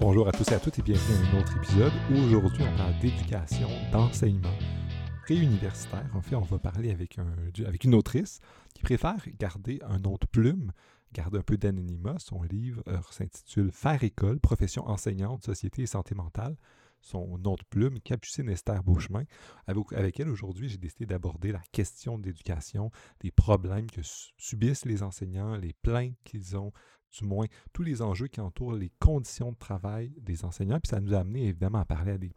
Bonjour à tous et à toutes et bienvenue à un autre épisode aujourd'hui on parle d'éducation, d'enseignement préuniversitaire. En fait, on va parler avec une autrice qui préfère garder un nom de plume, garder un peu d'anonymat. Son livre euh, s'intitule Faire école, profession enseignante, société et santé mentale son nom de plume, Capucine Esther Beauchemin. Avec, avec elle, aujourd'hui, j'ai décidé d'aborder la question de l'éducation, des problèmes que subissent les enseignants, les plaintes qu'ils ont, du moins tous les enjeux qui entourent les conditions de travail des enseignants. Puis ça nous a amené évidemment à parler à des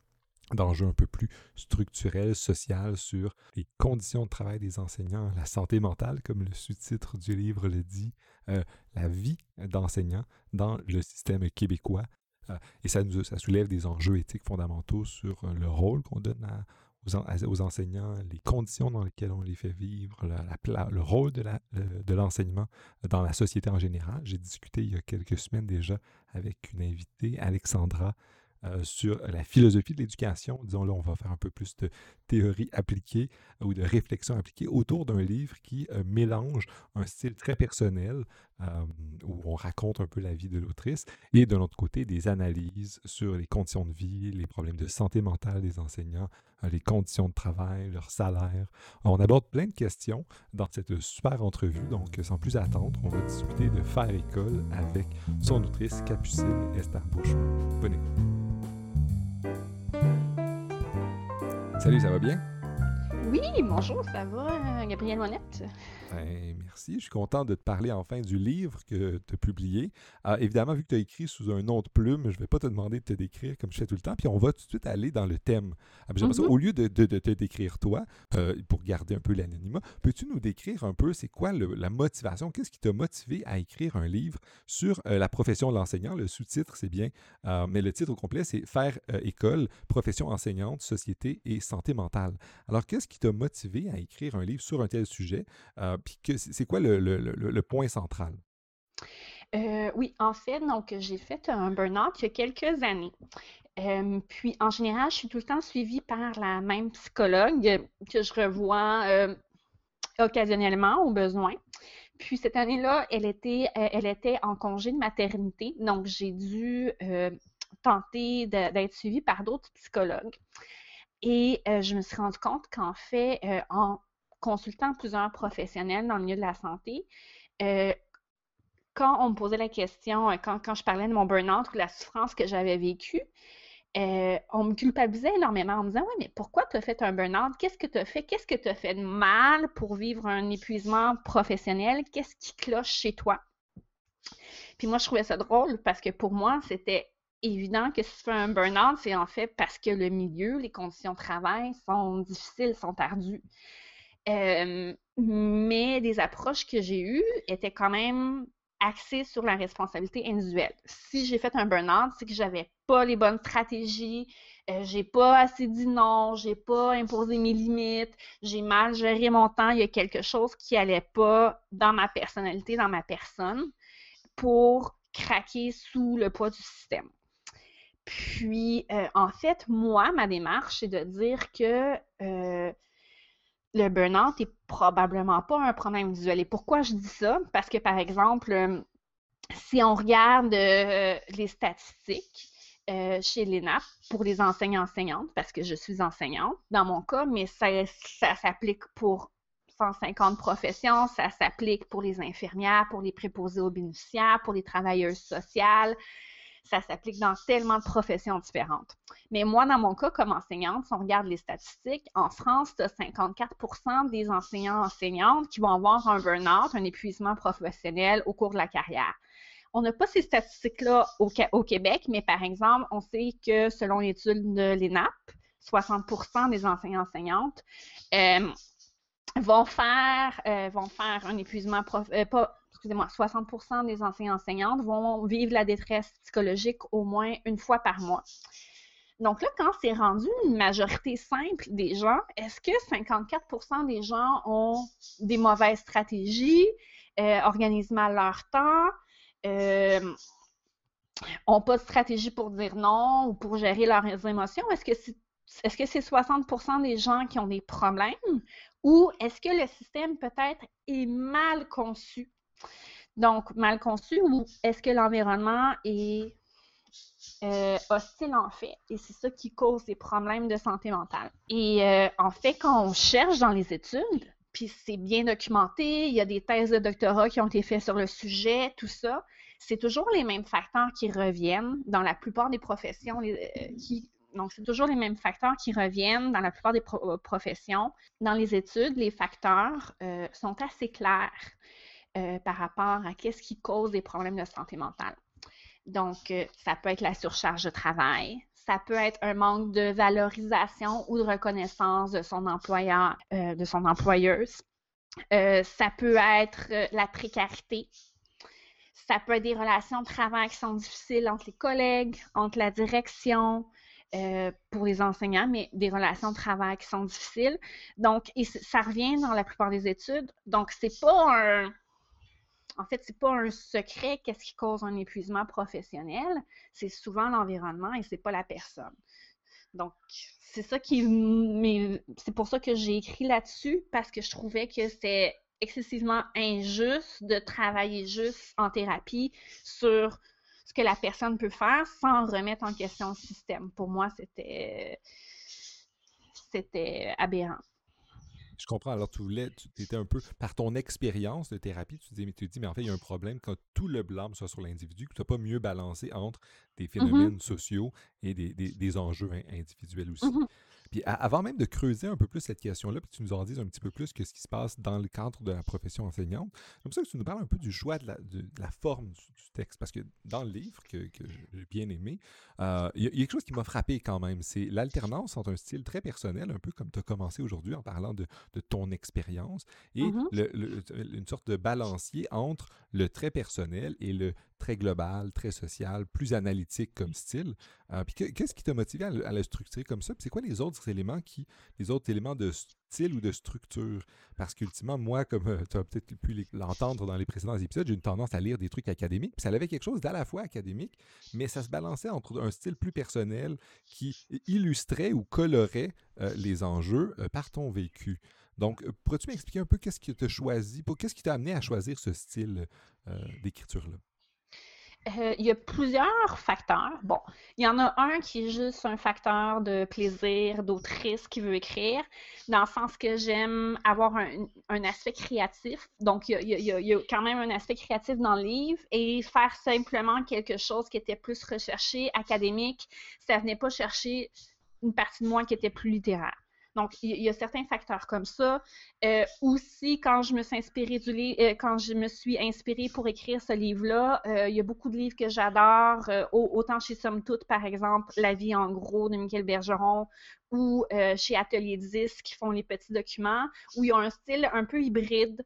d'enjeux un peu plus structurels, sociaux sur les conditions de travail des enseignants, la santé mentale, comme le sous-titre du livre le dit, euh, la vie d'enseignants dans le système québécois, euh, et ça, nous, ça soulève des enjeux éthiques fondamentaux sur le rôle qu'on donne aux, enseignants, les conditions dans lesquelles on les fait vivre, le rôle de l'enseignement dans la société en général. J'ai discuté il y a quelques semaines déjà avec une invitée, Alexandra, euh, sur la philosophie de l'éducation. Disons là, on va faire un peu plus de théorie appliquée ou de réflexion appliquée autour d'un livre qui euh, mélange un style très personnel euh, où on raconte un peu la vie de l'autrice et de l'autre côté des analyses sur les conditions de vie, les problèmes de santé mentale des enseignants, les conditions de travail, leur salaire. On aborde plein de questions dans cette super entrevue, donc sans plus attendre, on va discuter de faire école avec son autrice Capucine Esther Bouchon. Bonne écoute. Salut, ça va bien? Oui, bonjour, ça va, Gabrielle Monette? Ben, merci. Je suis content de te parler enfin du livre que tu as publié. Ah, évidemment, vu que tu as écrit sous un nom de plume, je ne vais pas te demander de te décrire comme je fais tout le temps. Puis on va tout de suite aller dans le thème. Ah, mm-hmm. au lieu de, te décrire toi, euh, pour garder un peu l'anonymat, peux-tu nous décrire un peu c'est quoi la motivation? Qu'est-ce qui t'a motivé à écrire un livre sur euh, la profession de l'enseignant? Le sous-titre, c'est bien, euh, mais le titre au complet, c'est Faire école, profession enseignante, société et santé mentale. Alors, qu'est-ce qui t'a motivé à écrire un livre sur un tel sujet? puis c'est quoi le, point central? Euh, oui, en fait, donc j'ai fait un burn-out il y a quelques années. Euh, puis en général, je suis tout le temps suivie par la même psychologue que je revois euh, occasionnellement au besoin. Puis cette année-là, elle était, elle était en congé de maternité, donc j'ai dû tenter d'être suivie par d'autres psychologues. Et je me suis rendu compte qu'en fait, en consultant plusieurs professionnels dans le milieu de la santé, euh, quand on me posait la question, euh, quand, je parlais de mon burn-out ou de la souffrance que j'avais vécue, euh, on me culpabilisait énormément en me disant Oui, mais pourquoi tu as fait un burn-out? Qu'est-ce que tu as fait? Qu'est-ce que tu as fait de mal pour vivre un épuisement professionnel? Qu'est-ce qui cloche chez toi? Puis moi, je trouvais ça drôle parce que pour moi, c'était évident que si tu fais un burn-out, c'est en fait parce que le milieu, les conditions de travail sont difficiles, sont ardues. Euh, mais des approches que j'ai eues étaient quand même axées sur la responsabilité individuelle. Si j'ai fait un burn-out, c'est que j'avais pas les bonnes stratégies, euh, j'ai pas assez dit non, j'ai pas imposé mes limites, j'ai mal géré mon temps, il y a quelque chose qui allait pas dans ma personnalité, dans ma personne, pour craquer sous le poids du système. Puis, euh, en fait, moi, ma démarche, c'est de dire que le burn-out n'est probablement pas un problème visuel. Et pourquoi je dis ça? Parce que, par exemple, euh, si on regarde euh, les statistiques euh, chez l'ENAP pour les enseignants-enseignantes, parce que je suis enseignante dans mon cas, mais ça, ça s'applique pour 150 professions, ça s'applique pour les infirmières, pour les préposés aux bénéficiaires, pour les travailleuses sociales, ça s'applique dans tellement de professions différentes. Mais moi, dans mon cas, comme enseignante, si on regarde les statistiques, en France, tu as 54% des enseignants-enseignantes qui vont avoir un burn-out, un épuisement professionnel au cours de la carrière. On n'a pas ces statistiques-là au, Québec, mais par exemple, on sait que selon l'étude de l'ENAP, 60% des enseignants-enseignantes euh, vont faire, euh, vont faire un épuisement prof, euh, excusez-moi, 60% des enseignants-enseignantes vont vivre la détresse psychologique au moins une fois par mois. Donc là, quand c'est rendu une majorité simple des gens, est-ce que 54% des gens ont des mauvaises stratégies, euh, organisent mal leur temps, euh, ont pas de stratégie pour dire non ou pour gérer leurs émotions? Est-ce que c'est est-ce que c'est 60% des gens qui ont des problèmes ou est-ce que le système peut-être est mal conçu? Donc, mal conçu ou est-ce que l'environnement est euh, hostile en fait, et c'est ça qui cause des problèmes de santé mentale. Et euh, en fait, quand on cherche dans les études, puis c'est bien documenté, il y a des thèses de doctorat qui ont été faites sur le sujet, tout ça, c'est toujours les mêmes facteurs qui reviennent dans la plupart des professions qui donc, c'est toujours les mêmes facteurs qui reviennent dans la plupart des professions. Dans les études, les facteurs sont assez clairs par rapport à qu'est-ce qui cause des problèmes de santé mentale. Donc, euh, ça peut être la surcharge de travail, ça peut être un manque de valorisation ou de reconnaissance de son employeur, euh, de son employeuse. Euh, ça peut être la précarité. Ça peut être des relations de travail qui sont difficiles entre les collègues, entre la direction, pour les enseignants, mais des relations de travail qui sont difficiles. Donc, ça revient dans la plupart des études. Donc, c'est pas un, en fait, c'est pas un secret qu'est-ce qui cause un épuisement professionnel, c'est souvent l'environnement et c'est pas la personne. Donc, c'est ça qui c'est pour ça que j'ai écrit là-dessus parce que je trouvais que c'est excessivement injuste de travailler juste en thérapie sur ce que la personne peut faire sans remettre en question le système. Pour moi, c'était c'était aberrant. Je comprends. Alors, tu voulais, tu étais un peu, par ton expérience de thérapie, tu dis, mais tu dis, mais en fait, il y a un problème quand tout le blâme soit sur l'individu, que tu n'as pas mieux balancé entre des mmh phénomènes sociaux et des, enjeux individuels aussi. Mmh puis avant même de creuser un peu plus cette question-là, puis que tu nous en dises un petit peu plus que ce qui se passe dans le cadre de la profession enseignante, comme ça que tu nous parles un peu du choix de la, forme du, texte. Parce que dans le livre que, j'ai bien aimé, euh, il y, a quelque chose qui m'a frappé quand même. C'est l'alternance entre un style très personnel, un peu comme tu as commencé aujourd'hui en parlant de, ton expérience, et mmh une sorte de balancier entre le très personnel et le très global, très social, plus analytique comme style. Euh, puis qu'est-ce qui t'a motivé à, le structurer comme ça? Puis c'est quoi les autres éléments qui, les autres éléments de style ou de structure? Parce qu'ultimement, moi, comme euh, tu as peut-être pu l'entendre dans les précédents épisodes, j'ai une tendance à lire des trucs académiques. Puis ça avait quelque chose d'à la fois académique, mais ça se balançait entre un style plus personnel qui illustrait ou colorait euh, les enjeux par ton vécu. Donc, pourrais-tu m'expliquer un peu qu'est-ce qui t'a choisi, qu'est-ce qui t'a amené à choisir ce style d'écriture-là? Euh, il y a plusieurs facteurs. Bon, il y en a un qui est juste un facteur de plaisir, d'autrice qui veut écrire, dans le sens que j'aime avoir un, aspect créatif. Donc, il y, a, il y, a, quand même un aspect créatif dans le livre et faire simplement quelque chose qui était plus recherché, académique, ça venait pas chercher une partie de moi qui était plus littéraire. Donc, il y, a certains facteurs comme ça. Euh, aussi, quand je me suis inspirée du livre, euh, quand je me suis inspirée pour écrire ce livre-là, euh, il y a beaucoup de livres que j'adore, autant chez Somme Toute, par exemple, La vie en gros de Michael Bergeron, ou chez Atelier 10 qui font les petits documents, où il y a un style un peu hybride,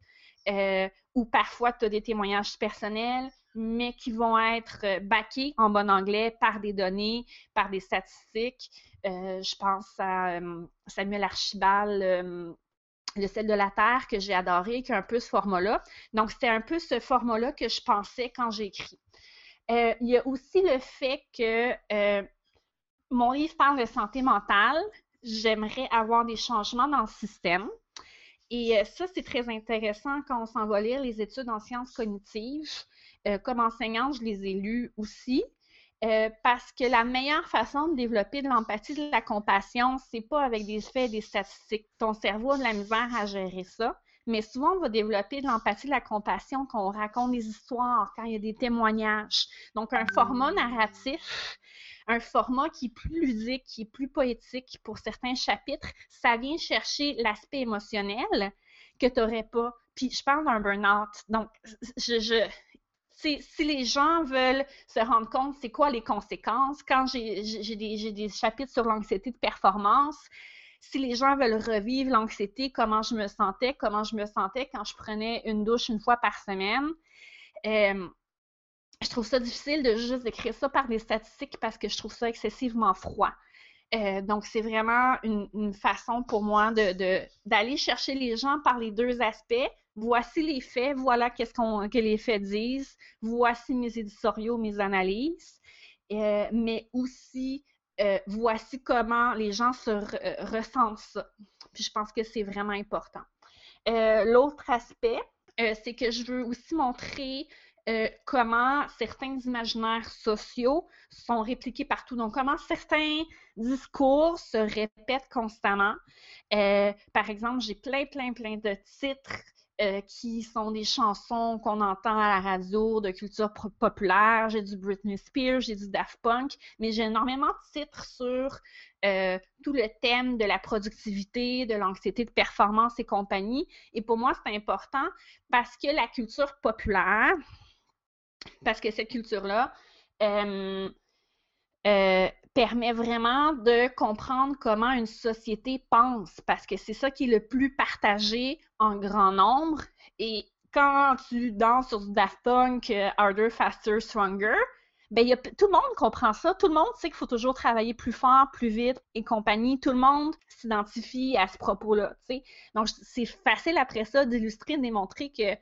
où parfois tu as des témoignages personnels, mais qui vont être backés en bon anglais par des données, par des statistiques. Euh, je pense à euh, Samuel Archibald, euh, le sel de la terre que j'ai adoré, qui a un peu ce format-là. Donc, c'était un peu ce format-là que je pensais quand j'ai écrit. il y a aussi le fait que mon livre parle de santé mentale. J'aimerais avoir des changements dans le système. Et ça, c'est très intéressant quand on s'en va lire les études en sciences cognitives. Comme enseignante, je les ai lues aussi. Euh, parce que la meilleure façon de développer de l'empathie, de la compassion, c'est pas avec des faits et des statistiques. Ton cerveau a de la misère à gérer ça. Mais souvent, on va développer de l'empathie, de la compassion quand on raconte des histoires, quand il y a des témoignages. Donc, un format narratif, un format qui est plus ludique, qui est plus poétique pour certains chapitres, ça vient chercher l'aspect émotionnel que tu n'aurais pas. Puis, je parle d'un burn-out. Donc, je, si les gens veulent se rendre compte c'est quoi les conséquences, quand j'ai des, chapitres sur l'anxiété de performance, si les gens veulent revivre l'anxiété, comment je me sentais, comment je me sentais quand je prenais une douche une fois par semaine, euh, je trouve ça difficile de juste écrire ça par des statistiques parce que je trouve ça excessivement froid. Euh, donc, c'est vraiment une, façon pour moi d'aller chercher les gens par les deux aspects, voici les faits, voilà qu'est-ce que les faits disent, voici mes éditoriaux, mes analyses, euh, mais aussi euh, voici comment les gens se euh, ressentent ça. Puis je pense que c'est vraiment important. L'autre aspect, c'est que je veux aussi montrer euh, comment certains imaginaires sociaux sont répliqués partout. Donc, comment certains discours se répètent constamment. Euh, par exemple, j'ai plein, plein, plein de titres euh, qui sont des chansons qu'on entend à la radio de culture populaire. J'ai du Britney Spears, j'ai du Daft Punk, mais j'ai énormément de titres sur tout le thème de la productivité, de l'anxiété de performance et compagnie. Et pour moi, c'est important parce que la culture populaire, parce que cette culture-là, euh, permet vraiment de comprendre comment une société pense, parce que c'est ça qui est le plus partagé en grand nombre. Et quand tu danses sur du Daft Punk, euh, Harder, Faster, Stronger, ben, y a, tout le monde comprend ça. Tout le monde sait qu'il faut toujours travailler plus fort, plus vite et compagnie. Tout le monde s'identifie à ce propos-là. Donc, c'est facile après ça d'illustrer, de démontrer que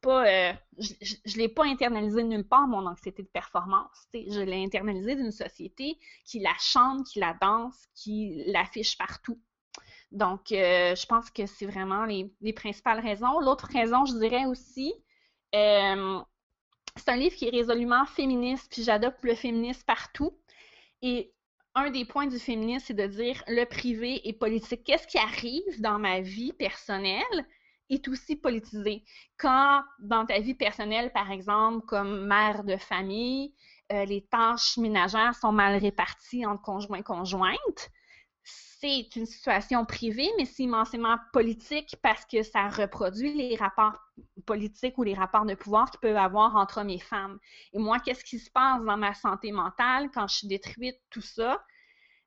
pas, euh, je ne l'ai pas internalisé nulle part, mon anxiété de performance. Je l'ai internalisé d'une société qui la chante, qui la danse, qui l'affiche partout. Donc, euh, je pense que c'est vraiment les, principales raisons. L'autre raison, je dirais aussi, euh, c'est un livre qui est résolument féministe, puis j'adopte le féminisme partout. Et un des points du féminisme, c'est de dire le privé et politique. Qu'est-ce qui arrive dans ma vie personnelle? Est aussi politisé. Quand dans ta vie personnelle, par exemple, comme mère de famille, euh, les tâches ménagères sont mal réparties entre conjoints et conjointes, c'est une situation privée, mais c'est immensément politique parce que ça reproduit les rapports politiques ou les rapports de pouvoir qu'il peut avoir entre hommes et femmes. Et moi, qu'est-ce qui se passe dans ma santé mentale quand je suis détruite, tout ça?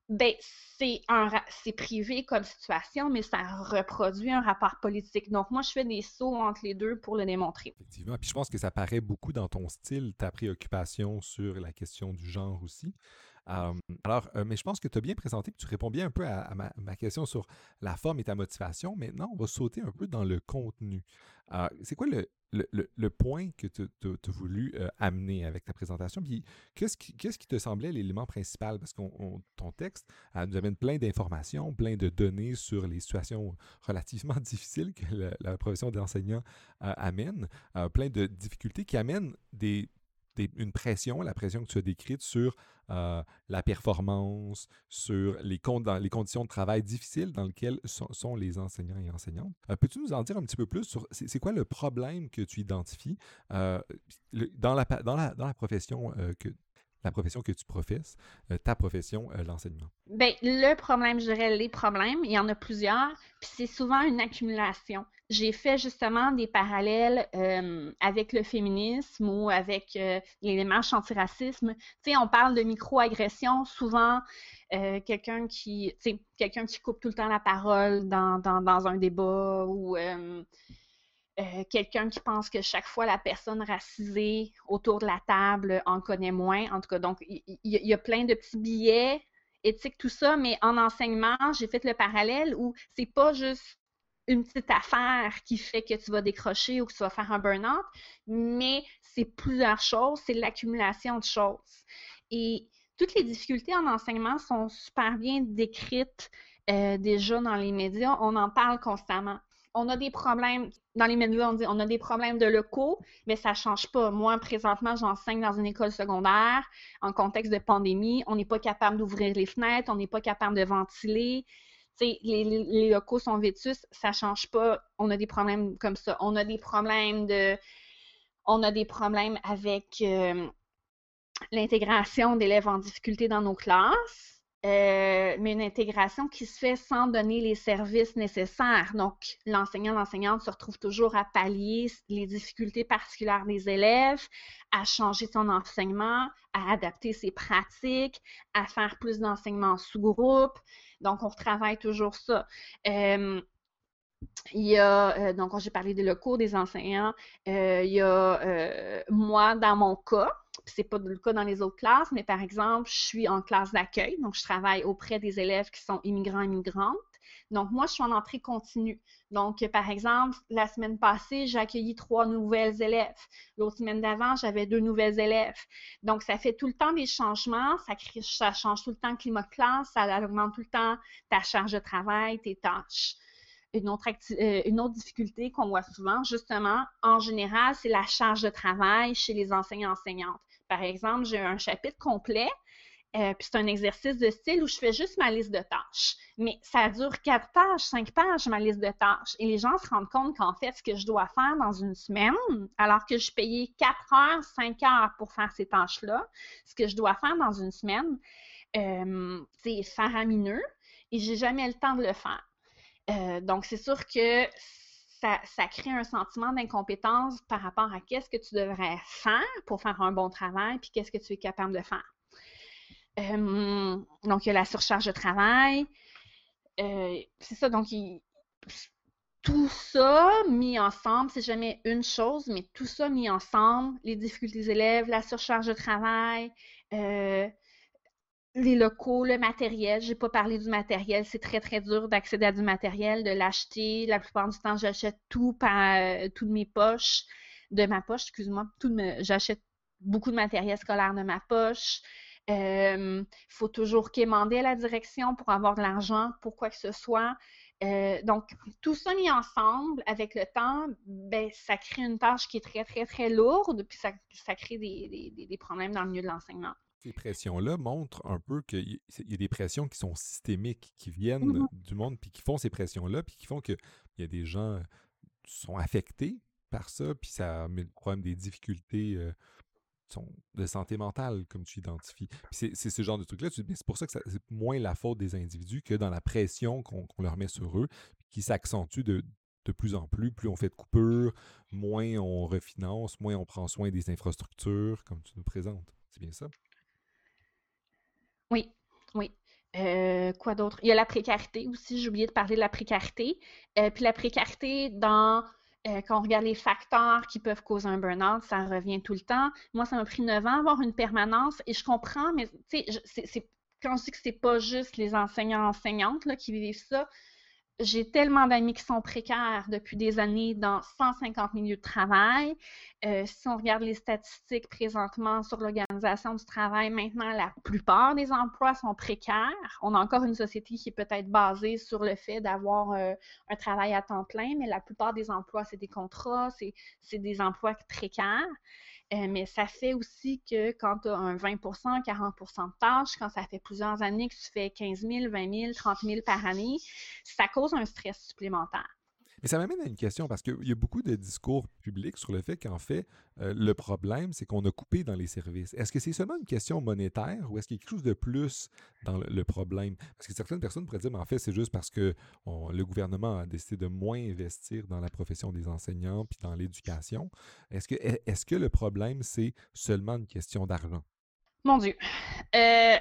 Ben, c'est un c'est privé comme situation, mais ça reproduit un rapport politique. Donc, moi, je fais des sauts entre les deux pour le démontrer. Effectivement. Puis je pense que ça paraît beaucoup dans ton style, ta préoccupation sur la question du genre aussi alors, euh, mais je pense que tu as bien présenté, puis tu réponds bien un peu à, ma, question sur la forme et ta motivation. Maintenant, on va sauter un peu dans le contenu. c'est quoi le, le, point que tu as voulu euh, amener avec ta présentation? Puis qu'est-ce qui, qui te semblait l'élément principal? Parce que ton texte nous amène plein d'informations, plein de données sur les situations relativement difficiles que la, profession d'enseignant euh, amène, plein de difficultés qui amènent des, une pression, la pression que tu as décrite sur la performance, sur les, conditions de travail difficiles dans lesquelles sont, les enseignants et enseignantes. Peux-tu nous en dire un petit peu plus sur c'est quoi le problème que tu identifies dans, la, dans, la, dans la profession que la profession que tu professes, ta profession, l'enseignement? Bien, le problème, je dirais les problèmes, il y en a plusieurs, puis c'est souvent une accumulation j'ai fait justement des parallèles euh, avec le féminisme ou avec euh, les démarches antiracisme. Tu sais, on parle de microagression, souvent euh, quelqu'un qui, quelqu'un qui coupe tout le temps la parole dans, dans, un débat ou quelqu'un qui pense que chaque fois la personne racisée autour de la table en connaît moins. En tout cas, donc il y, y, a plein de petits billets éthiques, tout ça, mais en enseignement, j'ai fait le parallèle où c'est pas juste une petite affaire qui fait que tu vas décrocher ou que tu vas faire un burn-out, mais c'est plusieurs choses, c'est l'accumulation de choses. Et toutes les difficultés en enseignement sont super bien décrites euh, déjà dans les médias. On en parle constamment. On a des problèmes, dans les médias, on dit on a des problèmes de locaux, mais ça ne change pas. Moi, présentement, j'enseigne dans une école secondaire en contexte de pandémie. On n'est pas capable d'ouvrir les fenêtres, on n'est pas capable de ventiler les, locaux sont vétus, ça change pas. On a des problèmes comme ça. On a des problèmes de. On a des problèmes avec euh, l'intégration d'élèves en difficulté dans nos classes. Euh, mais une intégration qui se fait sans donner les services nécessaires. Donc, l'enseignant, l'enseignante se retrouve toujours à pallier les difficultés particulières des élèves, à changer son enseignement, à adapter ses pratiques, à faire plus d'enseignement sous groupe. Donc, on retravaille toujours ça. Euh, il y a, euh, donc, j'ai parlé des locaux, des enseignants. Euh, il y a, moi, dans mon cas, c'est pas le cas dans les autres classes, mais par exemple, je suis en classe d'accueil, donc je travaille auprès des élèves qui sont immigrants, immigrantes. Donc, moi, je suis en entrée continue. Donc, par exemple, la semaine passée, j'ai accueilli trois nouvelles élèves. L'autre semaine d'avant, j'avais deux nouvelles élèves. Donc, ça fait tout le temps des changements, ça, change tout le temps le climat de classe, ça augmente tout le temps ta charge de travail, tes tâches. Une autre, euh, une autre difficulté qu'on voit souvent, justement, en général, c'est la charge de travail chez les enseignants-enseignantes. Par exemple, j'ai un chapitre complet, euh, puis c'est un exercice de style où je fais juste ma liste de tâches. Mais ça dure quatre pages, cinq pages, ma liste de tâches. Et les gens se rendent compte qu'en fait, ce que je dois faire dans une semaine, alors que je payais quatre heures, cinq heures pour faire ces tâches-là, ce que je dois faire dans une semaine, euh, c'est faramineux et j'ai jamais le temps de le faire. Euh, donc, c'est sûr que ça, crée un sentiment d'incompétence par rapport à qu'est-ce que tu devrais faire pour faire un bon travail, puis qu'est-ce que tu es capable de faire. Euh, donc, il y a la surcharge de travail. Euh, c'est ça, donc, tout ça mis ensemble, c'est jamais une chose, mais tout ça mis ensemble, les difficultés des élèves, la surcharge de travail, les locaux, le matériel. Je n'ai pas parlé du matériel. C'est très, très dur d'accéder à du matériel, de l'acheter. La plupart du temps, j'achète tout par euh, toutes mes poches, de ma poche, excuse-moi. J'achète beaucoup de matériel scolaire de ma poche. Il euh, faut toujours quémander à la direction pour avoir de l'argent pour quoi que ce soit. Euh, donc, tout ça mis ensemble avec le temps, ben, ça crée une tâche qui est très, très, très lourde, puis ça, ça crée des, des, des problèmes dans le milieu de l'enseignement ces pressions-là montrent un peu qu'il y a des pressions qui sont systémiques, qui viennent mmh du monde, puis qui font ces pressions-là, puis qui font qu'il y a des gens qui sont affectés par ça, puis ça met le problème des difficultés de santé mentale, comme tu identifies. c'est ce genre de truc-là. C'est pour ça que c'est moins la faute des individus que dans la pression qu'on leur met sur eux, qui s'accentue de, de plus en plus. Plus on fait de coupures, moins on refinance, moins on prend soin des infrastructures, comme tu nous présentes. C'est bien ça? Oui, oui. Euh, quoi d'autre? Il y a la précarité aussi, j'ai oublié de parler de la précarité. Euh, puis la précarité dans euh, quand on regarde les facteurs qui peuvent causer un burn-out, ça revient tout le temps. Moi, ça m'a pris neuf ans d'avoir une permanence et je comprends, mais tu sais, c'est, quand je dis que c'est pas juste les enseignants-enseignantes qui vivent ça, j'ai tellement d'amis qui sont précaires depuis des années dans 150 milieux de travail. Euh, si on regarde les statistiques présentement sur l'organisation du travail, maintenant, la plupart des emplois sont précaires. On a encore une société qui est peut-être basée sur le fait d'avoir euh, un travail à temps plein, mais la plupart des emplois, c'est des contrats, c'est des emplois précaires. Euh, mais ça fait aussi que quand tu as un 20% 40% de tâches, quand ça fait plusieurs années que tu fais 15 000, 20 000, 30 000 par année, ça cause un stress supplémentaire. Mais ça m'amène à une question parce qu'il y a beaucoup de discours publics sur le fait qu'en fait, euh, le problème, c'est qu'on a coupé dans les services. Est-ce que c'est seulement une question monétaire ou est-ce qu'il y a quelque chose de plus dans le, problème? Parce que certaines personnes pourraient dire, mais en fait, c'est juste parce que le gouvernement a décidé de moins investir dans la profession des enseignants puis dans l'éducation. Est-ce que, est-ce que le problème, c'est seulement une question d'argent? Mon Dieu. Euh,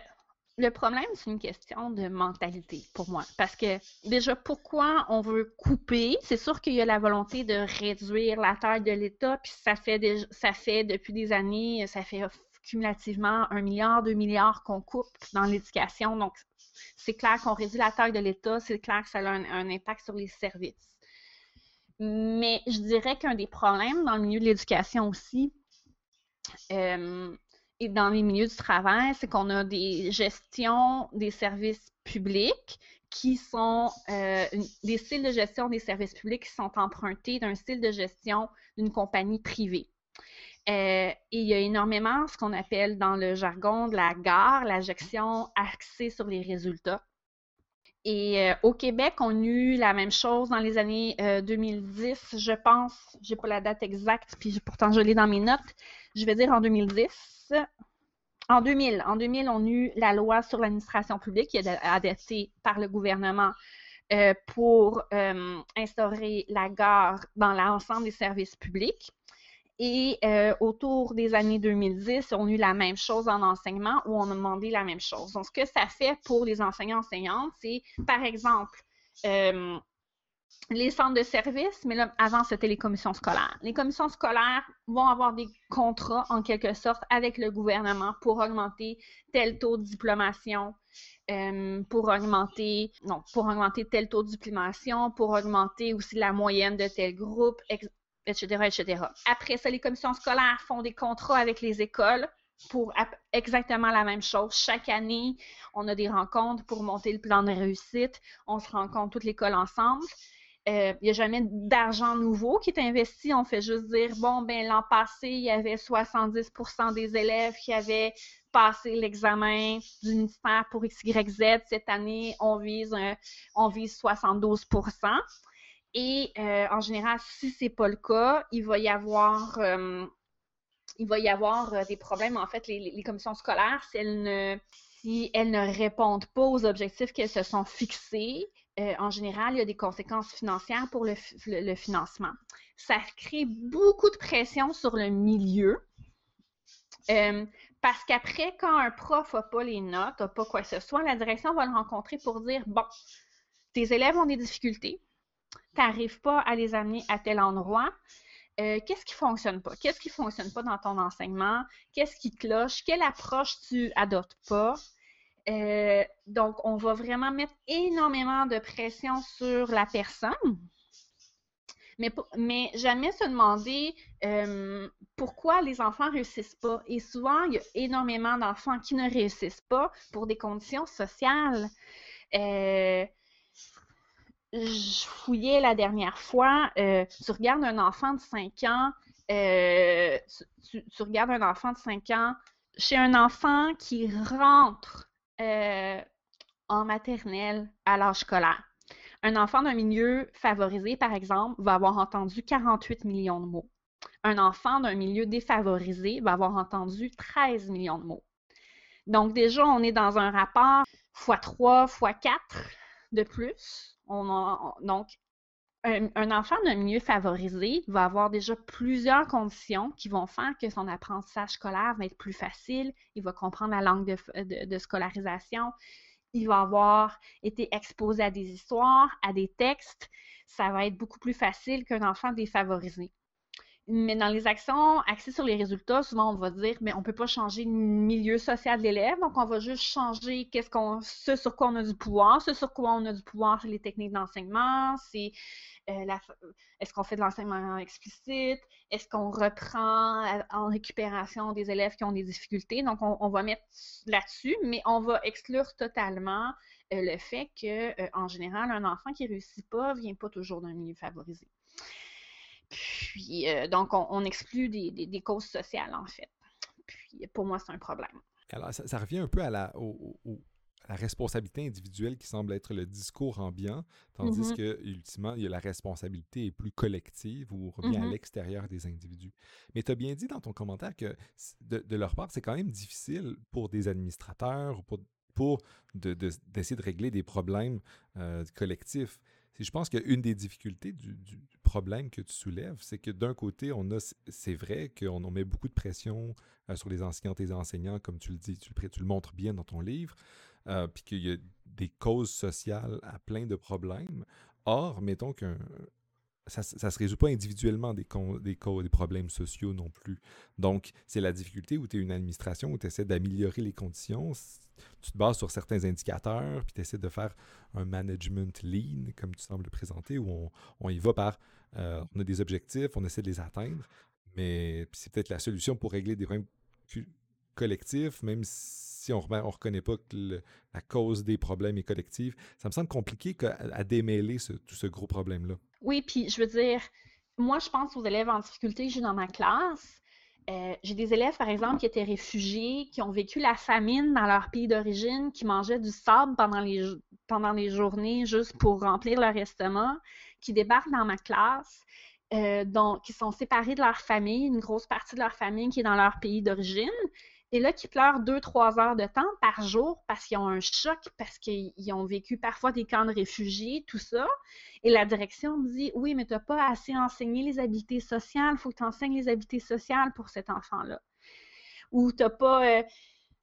le problème, c'est une question de mentalité pour moi. Parce que déjà, pourquoi on veut couper? C'est sûr qu'il y a la volonté de réduire la taille de l'État, puis ça fait, ça fait depuis des années, ça fait cumulativement un milliard, deux milliards qu'on coupe dans l'éducation. Donc, c'est clair qu'on réduit la taille de l'État, c'est clair que ça a un, impact sur les services. Mais je dirais qu'un des problèmes dans le milieu de l'éducation aussi, euh, et dans les milieux du travail, c'est qu'on a des gestions des services publics qui sont euh, des styles de gestion des services publics qui sont empruntés d'un style de gestion d'une compagnie privée. Euh, et il y a énormément ce qu'on appelle dans le jargon de la gare, la gestion axée sur les résultats. Et euh, au Québec, on a eu la même chose dans les années 2010, je pense. Je n'ai pas la date exacte, puis pourtant je l'ai dans mes notes. Je vais dire en 2010 en 2000, en 2000, on a eu la loi sur l'administration publique qui est adaptée par le gouvernement euh, pour euh, instaurer la gare dans l'ensemble des services publics. Et euh, autour des années 2010, on a eu la même chose en enseignement où on a demandé la même chose. Donc, ce que ça fait pour les enseignants-enseignantes, c'est, par exemple, les centres de services, mais là, avant, c'était les commissions scolaires. Les commissions scolaires vont avoir des contrats, en quelque sorte, avec le gouvernement pour augmenter tel taux de diplomation, euh, pour augmenter, non, pour augmenter tel taux de diplomation, pour augmenter aussi la moyenne de tel groupe, etc., etc. Après ça, les commissions scolaires font des contrats avec les écoles pour exactement la même chose. Chaque année, on a des rencontres pour monter le plan de réussite. On se rencontre toute l'école ensemble. il n'y a jamais d'argent nouveau qui est investi. On fait juste dire, bon, ben l'an passé, il y avait 70% des élèves qui avaient passé l'examen du ministère pour XYZ. Cette année, on vise, on vise 72 Et en général, si ce n'est pas le cas, il va y avoir il va y avoir des problèmes. En fait, les, commissions scolaires, si elles ne, répondent pas aux objectifs qu'elles se sont fixés, euh, en général, il y a des conséquences financières pour le, financement. Ça crée beaucoup de pression sur le milieu. Euh, parce qu'après, quand un prof n'a pas les notes, n'a pas quoi que ce soit, la direction va le rencontrer pour dire Bon, tes élèves ont des difficultés, tu n'arrives pas à les amener à tel endroit. Euh, qu'est-ce qui ne fonctionne pas? Qu'est-ce qui ne fonctionne pas dans ton enseignement? Qu'est-ce qui cloche? Quelle approche tu adoptes pas? Euh, donc, on va vraiment mettre énormément de pression sur la personne, mais, mais jamais se demander euh, pourquoi les enfants ne réussissent pas. Et souvent, il y a énormément d'enfants qui ne réussissent pas pour des conditions sociales. Euh, je fouillais la dernière fois, tu regardes un enfant de 5 ans, tu, regardes un enfant de 5 ans, chez un enfant qui rentre euh, en maternelle à l'âge scolaire. Un enfant d'un milieu favorisé, par exemple, va avoir entendu 48 millions de mots. Un enfant d'un milieu défavorisé va avoir entendu 13 millions de mots. Donc déjà, on est dans un rapport x3, x4 de plus. donc, un, enfant d'un milieu favorisé va avoir déjà plusieurs conditions qui vont faire que son apprentissage scolaire va être plus facile, il va comprendre la langue de, scolarisation, il va avoir été exposé à des histoires, à des textes, ça va être beaucoup plus facile qu'un enfant défavorisé. Mais dans les actions axées sur les résultats, souvent on va dire, mais on ne peut pas changer le milieu social de l'élève, donc on va juste changer qu'on, ce sur quoi on a du pouvoir. Ce sur quoi on a du pouvoir, c'est les techniques d'enseignement, c'est euh, est-ce qu'on fait de l'enseignement explicite, est-ce qu'on reprend euh, en récupération des élèves qui ont des difficultés. Donc on, va mettre là-dessus, mais on va exclure totalement euh, le fait que, en général, un enfant qui réussit pas vient pas toujours d'un milieu favorisé. Puis, euh, donc, on, exclut des, causes sociales, en fait. Puis, pour moi, c'est un problème. Alors, ça, revient un peu à la, responsabilité individuelle qui semble être le discours ambiant, tandis mm-hmm. que, ultimement, il y a la responsabilité est plus collective ou revient à mm-hmm. l'extérieur des individus. Mais tu as bien dit dans ton commentaire que, de, leur part, c'est quand même difficile pour des administrateurs, pour, pour d'essayer de, régler des problèmes euh, collectifs je pense qu'une des difficultés du, problème que tu soulèves, c'est que d'un côté, on a, c'est vrai qu'on met beaucoup de pression euh, sur les enseignantes et les enseignants, comme tu le dis, tu le, montres bien dans ton livre, euh, puis qu'il y a des causes sociales à plein de problèmes. Or, mettons qu'un ça ne se résout pas individuellement des, des, des problèmes sociaux non plus. Donc, c'est la difficulté où tu es une administration, où tu essaies d'améliorer les conditions. Tu te bases sur certains indicateurs, puis tu essaies de faire un management lean, comme tu sembles le présenter, où on, y va par. Euh, on a des objectifs, on essaie de les atteindre, mais c'est peut-être la solution pour régler des problèmes collectifs, même si on ne reconnaît pas que la cause des problèmes est collective. Ça me semble compliqué à, démêler tout ce gros problème-là. Oui, puis je veux dire, moi, je pense aux élèves en difficulté que j'ai dans ma classe. Euh, j'ai des élèves, par exemple, qui étaient réfugiés, qui ont vécu la famine dans leur pays d'origine, qui mangeaient du sable pendant les, journées juste pour remplir leur estomac, qui débarquent dans ma classe, euh, qui sont séparés de leur famille, une grosse partie de leur famille qui est dans leur pays d'origine, et là, qui pleurent deux, trois heures de temps par jour parce qu'ils ont un choc, parce qu'ils ont vécu parfois des camps de réfugiés, tout ça. Et la direction dit Oui, mais tu n'as pas assez enseigné les habiletés sociales, il faut que tu enseignes les habiletés sociales pour cet enfant-là. Ou tu n'as pas. Euh,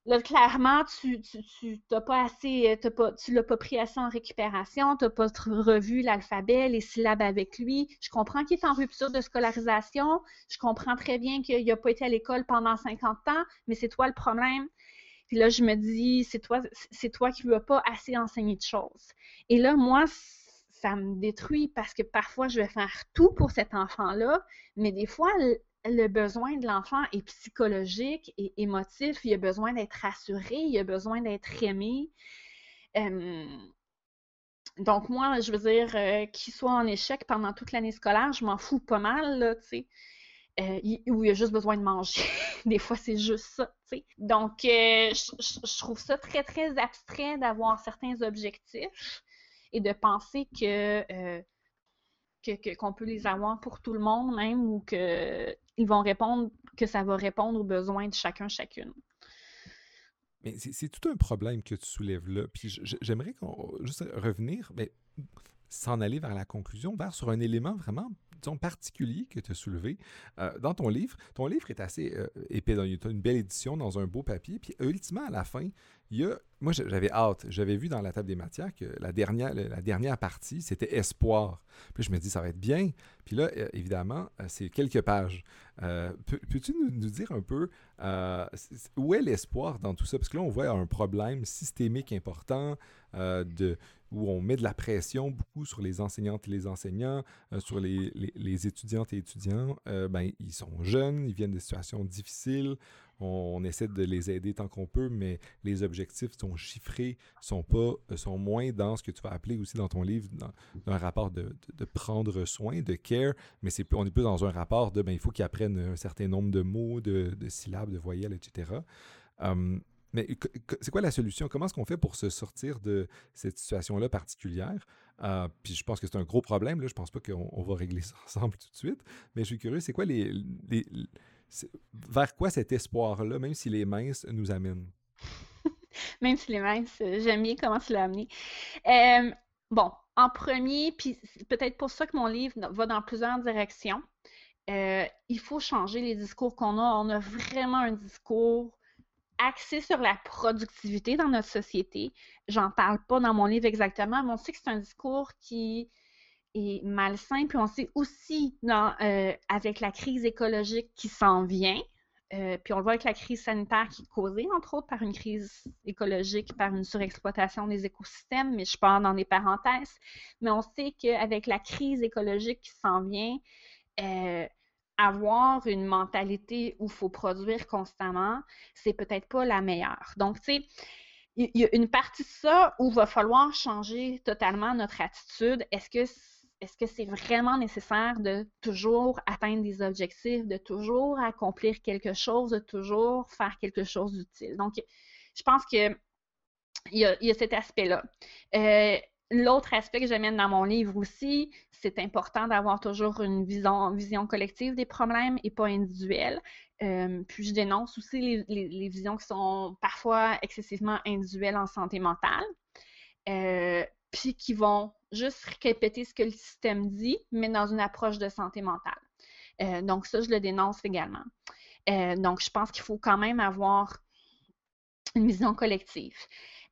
Là, clairement, tu tu, pas assez, euh, pas, tu l'as pas pris assez en récupération, tu n'as pas revu l'alphabet, les syllabes avec lui. Je comprends qu'il est en rupture de scolarisation. Je comprends très bien qu'il n'a pas été à l'école pendant 50 ans, mais c'est toi le problème. Puis là, je me dis, c'est toi, c'est toi qui lui as pas assez enseigné de choses. Et là, moi, ça me détruit parce que parfois, je vais faire tout pour cet enfant-là, mais des fois, le besoin de l'enfant est psychologique et émotif. Il a besoin d'être rassuré, il a besoin d'être aimé. donc moi, je veux dire, euh, qu'il soit en échec pendant toute l'année scolaire, je m'en fous pas mal, là, tu sais. Euh, où il a juste besoin de manger. Des fois, c'est juste ça, tu sais. Donc, euh, je, trouve ça très, très abstrait d'avoir certains objectifs et de penser que qu'on peut les avoir pour tout le monde même ou qu'ils vont répondre, que ça va répondre aux besoins de chacun, chacune. Mais c'est tout un problème que tu soulèves là. Puis j'aimerais juste revenir, mais s'en aller vers la conclusion, vers sur un élément vraiment particulier que tu as soulevé euh, dans ton livre. Ton livre est assez euh, épais. Il une belle édition dans un beau papier. Puis ultimement, à la fin, il y a, moi, j'avais hâte. J'avais vu dans la table des matières que la dernière, la dernière partie, c'était espoir. Puis je me dis, ça va être bien. Puis là, évidemment, euh, c'est quelques pages. Euh, peux-tu nous, dire un peu où est l'espoir dans tout ça? Parce que là, on voit un problème systémique important de, où on met de la pression beaucoup sur les enseignantes et les enseignants, sur les, étudiantes et étudiants. ben, ils sont jeunes, ils viennent de situations difficiles on, essaie de les aider tant qu'on peut, mais les objectifs sont chiffrés, sont pas, euh, sont moins dans ce que tu vas appeler aussi dans ton livre, dans, un rapport de, prendre soin, de care, mais c'est on est plus dans un rapport de ben, il faut qu'ils apprennent un certain nombre de mots, de, syllabes, de voyelles, etc. mais c'est quoi la solution? Comment est-ce qu'on fait pour se sortir de cette situation-là particulière? Euh, puis je pense que c'est un gros problème. Là. Je pense pas qu'on va régler ça ensemble tout de suite. Mais je suis curieux, c'est quoi les, vers quoi cet espoir-là, même si les minces nous amènent? même si les minces, j'aime bien comment tu l'as amené. Euh, bon, en premier, puis peut-être pour ça que mon livre va dans plusieurs directions. Euh, il faut changer les discours qu'on a. On a vraiment un discours axé sur la productivité dans notre société. J'en parle pas dans mon livre exactement, mais on sait que c'est un discours qui est malsain. Puis on sait aussi euh, avec la crise écologique qui s'en vient, euh, puis on le voit avec la crise sanitaire qui est causée, entre autres, par une crise écologique, par une surexploitation des écosystèmes, mais je parle dans des parenthèses. Mais on sait qu'avec la crise écologique qui s'en vient, euh, avoir une mentalité où il faut produire constamment, c'est peut-être pas la meilleure. Donc, tu sais, il y, a une partie de ça où il va falloir changer totalement notre attitude. Est-ce que c'est vraiment nécessaire de toujours atteindre des objectifs, de toujours accomplir quelque chose, de toujours faire quelque chose d'utile? Donc, je pense qu'il y, a, y a cet aspect-là. Euh, l'autre aspect que j'amène dans mon livre aussi, c'est important d'avoir toujours une vision, collective des problèmes et pas individuelle. Euh, puis je dénonce aussi les, visions qui sont parfois excessivement individuelles en santé mentale, euh, puis qui vont juste répéter ce que le système dit, mais dans une approche de santé mentale. Euh, donc ça, je le dénonce également. Donc je pense qu'il faut quand même avoir une vision collective.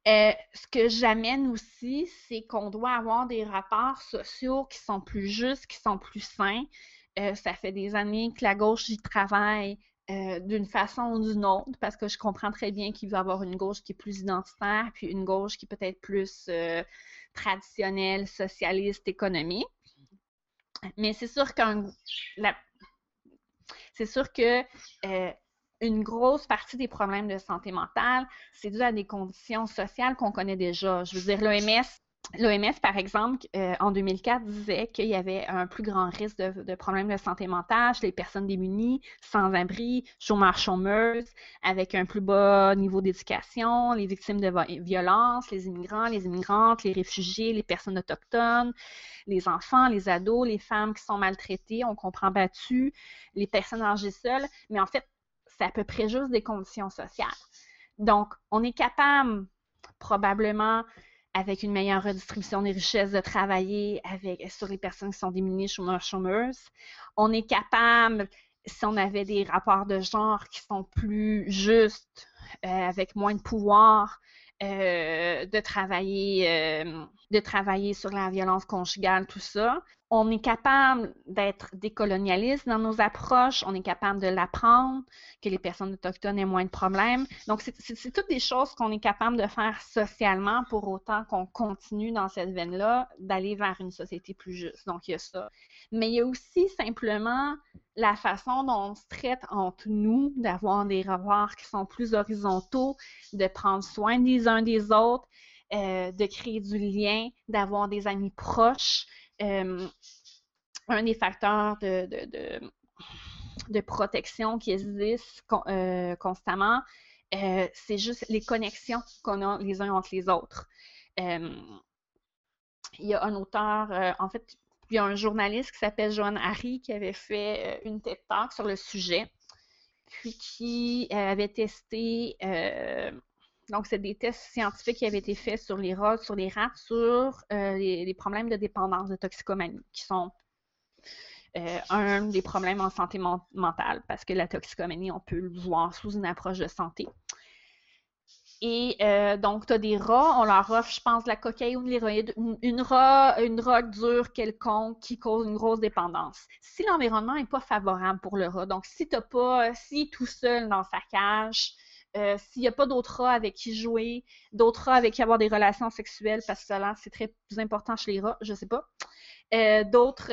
Euh, ce que j'amène aussi, c'est qu'on doit avoir des rapports sociaux qui sont plus justes, qui sont plus sains. ça fait des années que la gauche y travaille d'une façon ou d'une autre, parce que je comprends très bien qu'il va y avoir une gauche qui est plus identitaire, puis une gauche qui est peut-être plus traditionnel, socialiste, économique. Mais c'est sûr qu'un c'est sûr que euh, une grosse partie des problèmes de santé mentale, c'est dû à des conditions sociales qu'on connaît déjà. Je veux dire, l'OMS L'OMS, par exemple, euh, en 2004, disait qu'il y avait un plus grand risque de, problèmes de santé mentale chez les personnes démunies, sans-abri, chômeurs, chômeuses, avec un plus bas niveau d'éducation, les victimes de violences, les immigrants, les immigrantes, les réfugiés, les personnes autochtones, les enfants, les ados, les femmes qui sont maltraitées, on comprend battues, les personnes âgées seules. Mais en fait, c'est à peu près juste des conditions sociales. Donc, on est capable probablement avec une meilleure redistribution des richesses, de travailler avec, sur les personnes qui sont démunies, chômeurs, chômeuses. On est capable, si on avait des rapports de genre qui sont plus justes, euh, avec moins de pouvoir, euh, de travailler euh, de travailler sur la violence conjugale, tout ça. On est capable d'être décolonialiste dans nos approches, on est capable de l'apprendre, que les personnes autochtones aient moins de problèmes. Donc, c'est toutes des choses qu'on est capable de faire socialement pour autant qu'on continue dans cette veine-là d'aller vers une société plus juste. Donc, il y a ça. Mais il y a aussi simplement la façon dont on se traite entre nous, d'avoir des revoirs qui sont plus horizontaux, de prendre soin des uns des autres, de créer du lien, d'avoir des amis proches. Un des facteurs de, de, protection qui existent constamment, c'est juste les connexions qu'on a les uns entre les autres. il y a un auteur, en fait, il y a un journaliste qui s'appelle Joan Harry qui avait fait une TED Talk sur le sujet puis qui euh, avait testé, euh, donc c'est des tests scientifiques qui avaient été faits sur les rats, sur les rats, sur euh, les, problèmes de dépendance, de toxicomanie, qui sont un des problèmes en santé mentale, parce que la toxicomanie, on peut le voir sous une approche de santé. Et euh, donc, tu as des rats, on leur offre, je pense, de la cocaïne ou de l'héroïde, une, une, drogue dure quelconque qui cause une grosse dépendance. Si l'environnement n'est pas favorable pour le rat, donc si tu pas, si tout seul dans sa cage, euh, s'il n'y a pas d'autres rats avec qui jouer, d'autres rats avec qui avoir des relations sexuelles, parce que ça, c'est très important chez les rats, je sais pas. Euh, d'autres,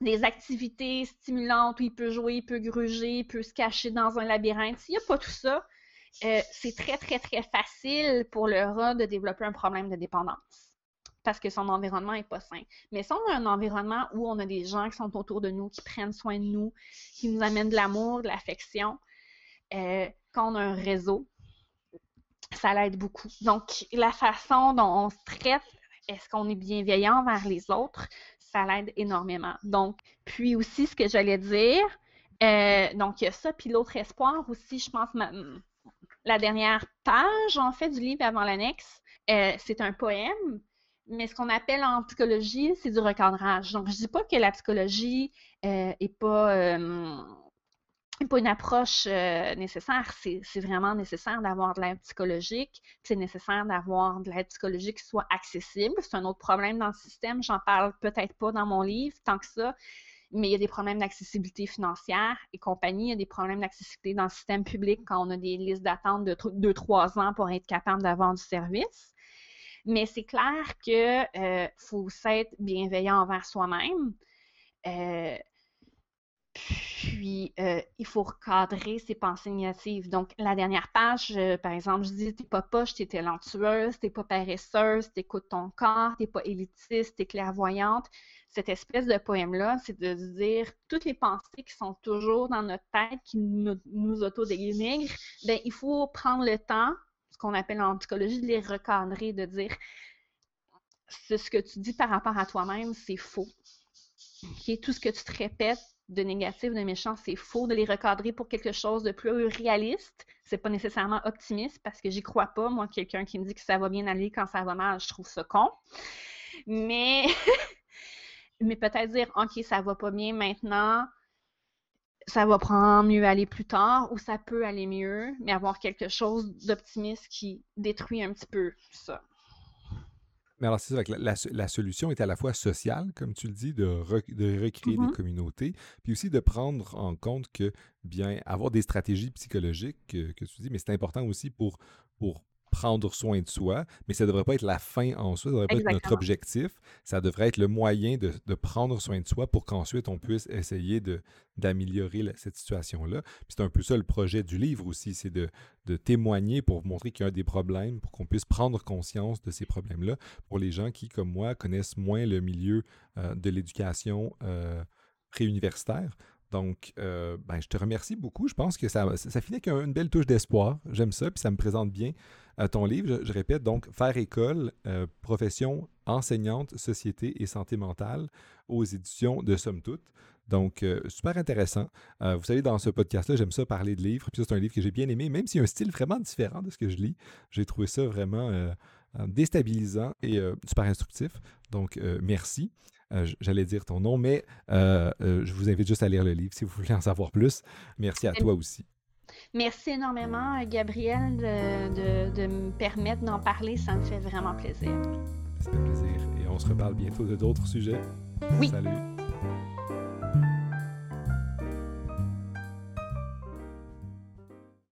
des activités stimulantes où il peut jouer, il peut gruger, il peut se cacher dans un labyrinthe. S'il n'y a pas tout ça, euh, c'est très, très, très facile pour le rat de développer un problème de dépendance parce que son environnement n'est pas sain. Mais si on a un environnement où on a des gens qui sont autour de nous, qui prennent soin de nous, qui nous amènent de l'amour, de l'affection, euh, quand on a un réseau, ça l'aide beaucoup. Donc, la façon dont on se traite, est-ce qu'on est bienveillant envers les autres, ça l'aide énormément. Donc, puis aussi, ce que j'allais dire, euh, donc il y a ça, puis l'autre espoir aussi, je pense, la dernière page, en fait, du livre avant l'annexe, euh, c'est un poème, mais ce qu'on appelle en psychologie, c'est du recadrage. Donc, je dis pas que la psychologie euh, est pas, euh, pas une approche nécessaire. C'est vraiment nécessaire d'avoir de l'aide psychologique. C'est nécessaire d'avoir de l'aide psychologique qui soit accessible. C'est un autre problème dans le système. J'en parle peut-être pas dans mon livre tant que ça mais il y a des problèmes d'accessibilité financière et compagnie. Il y a des problèmes d'accessibilité dans le système public quand on a des listes d'attente de 2-3 ans pour être capable d'avoir du service. Mais c'est clair qu'il euh, faut être bienveillant envers soi-même. Euh, puis, euh, il faut recadrer ses pensées négatives. Donc, la dernière page, par exemple, je dis, t'es pas poche, t'es talentueuse, t'es pas paresseuse, t'écoutes ton corps, t'es pas élitiste, t'es clairvoyante cette espèce de poème-là, c'est de dire toutes les pensées qui sont toujours dans notre tête, qui nous, nous auto-dénigrent, ben, il faut prendre le temps, ce qu'on appelle en psychologie, de les recadrer, de dire ce que tu dis par rapport à toi-même, c'est faux. Tout ce que tu te répètes de négatif, de méchant, c'est faux, de les recadrer pour quelque chose de plus réaliste. C'est pas nécessairement optimiste parce que j'y crois pas. Moi, quelqu'un qui me dit que ça va bien aller quand ça va mal, je trouve ça con. Mais mais peut-être dire, OK, ça va pas bien maintenant, ça va prendre mieux aller plus tard, ou ça peut aller mieux, mais avoir quelque chose d'optimiste qui détruit un petit peu ça. Mais alors, c'est ça, la, la, solution est à la fois sociale, comme tu le dis, de, de recréer des mm-hmm. communautés, puis aussi de prendre en compte que, bien, avoir des stratégies psychologiques que, que tu dis, mais c'est important aussi pour, pour prendre soin de soi, mais ça ne devrait pas être la fin en soi, ça ne devrait pas être notre objectif. Ça devrait être le moyen de, prendre soin de soi pour qu'ensuite on puisse essayer d'améliorer cette situation-là. C'est un peu ça le projet du livre aussi, c'est de, témoigner pour montrer qu'il y a des problèmes, pour qu'on puisse prendre conscience de ces problèmes-là pour les gens qui, comme moi, connaissent moins le milieu euh, de l'éducation euh, préuniversitaire. Donc, euh, ben, je te remercie beaucoup. Je pense que ça, finit avec une belle touche d'espoir. J'aime ça, puis ça me présente bien euh, ton livre. Je, répète donc Faire école, euh, profession enseignante, société et santé mentale aux éditions de Somme Toute. Donc, super intéressant. vous savez, dans ce podcast-là, j'aime ça parler de livres. Puis c'est un livre que j'ai bien aimé, même s'il y a un style vraiment différent de ce que je lis. J'ai trouvé ça vraiment déstabilisant et super instructif. Donc, merci. Euh, j'allais dire ton nom, mais euh, euh, je vous invite juste à lire le livre si vous voulez en savoir plus. Merci à toi aussi. Merci énormément, Gabriel, de, de me permettre d'en parler. Ça me fait vraiment plaisir. C'est un plaisir. Et on se reparle bientôt de d'autres sujets. Oui. Salut.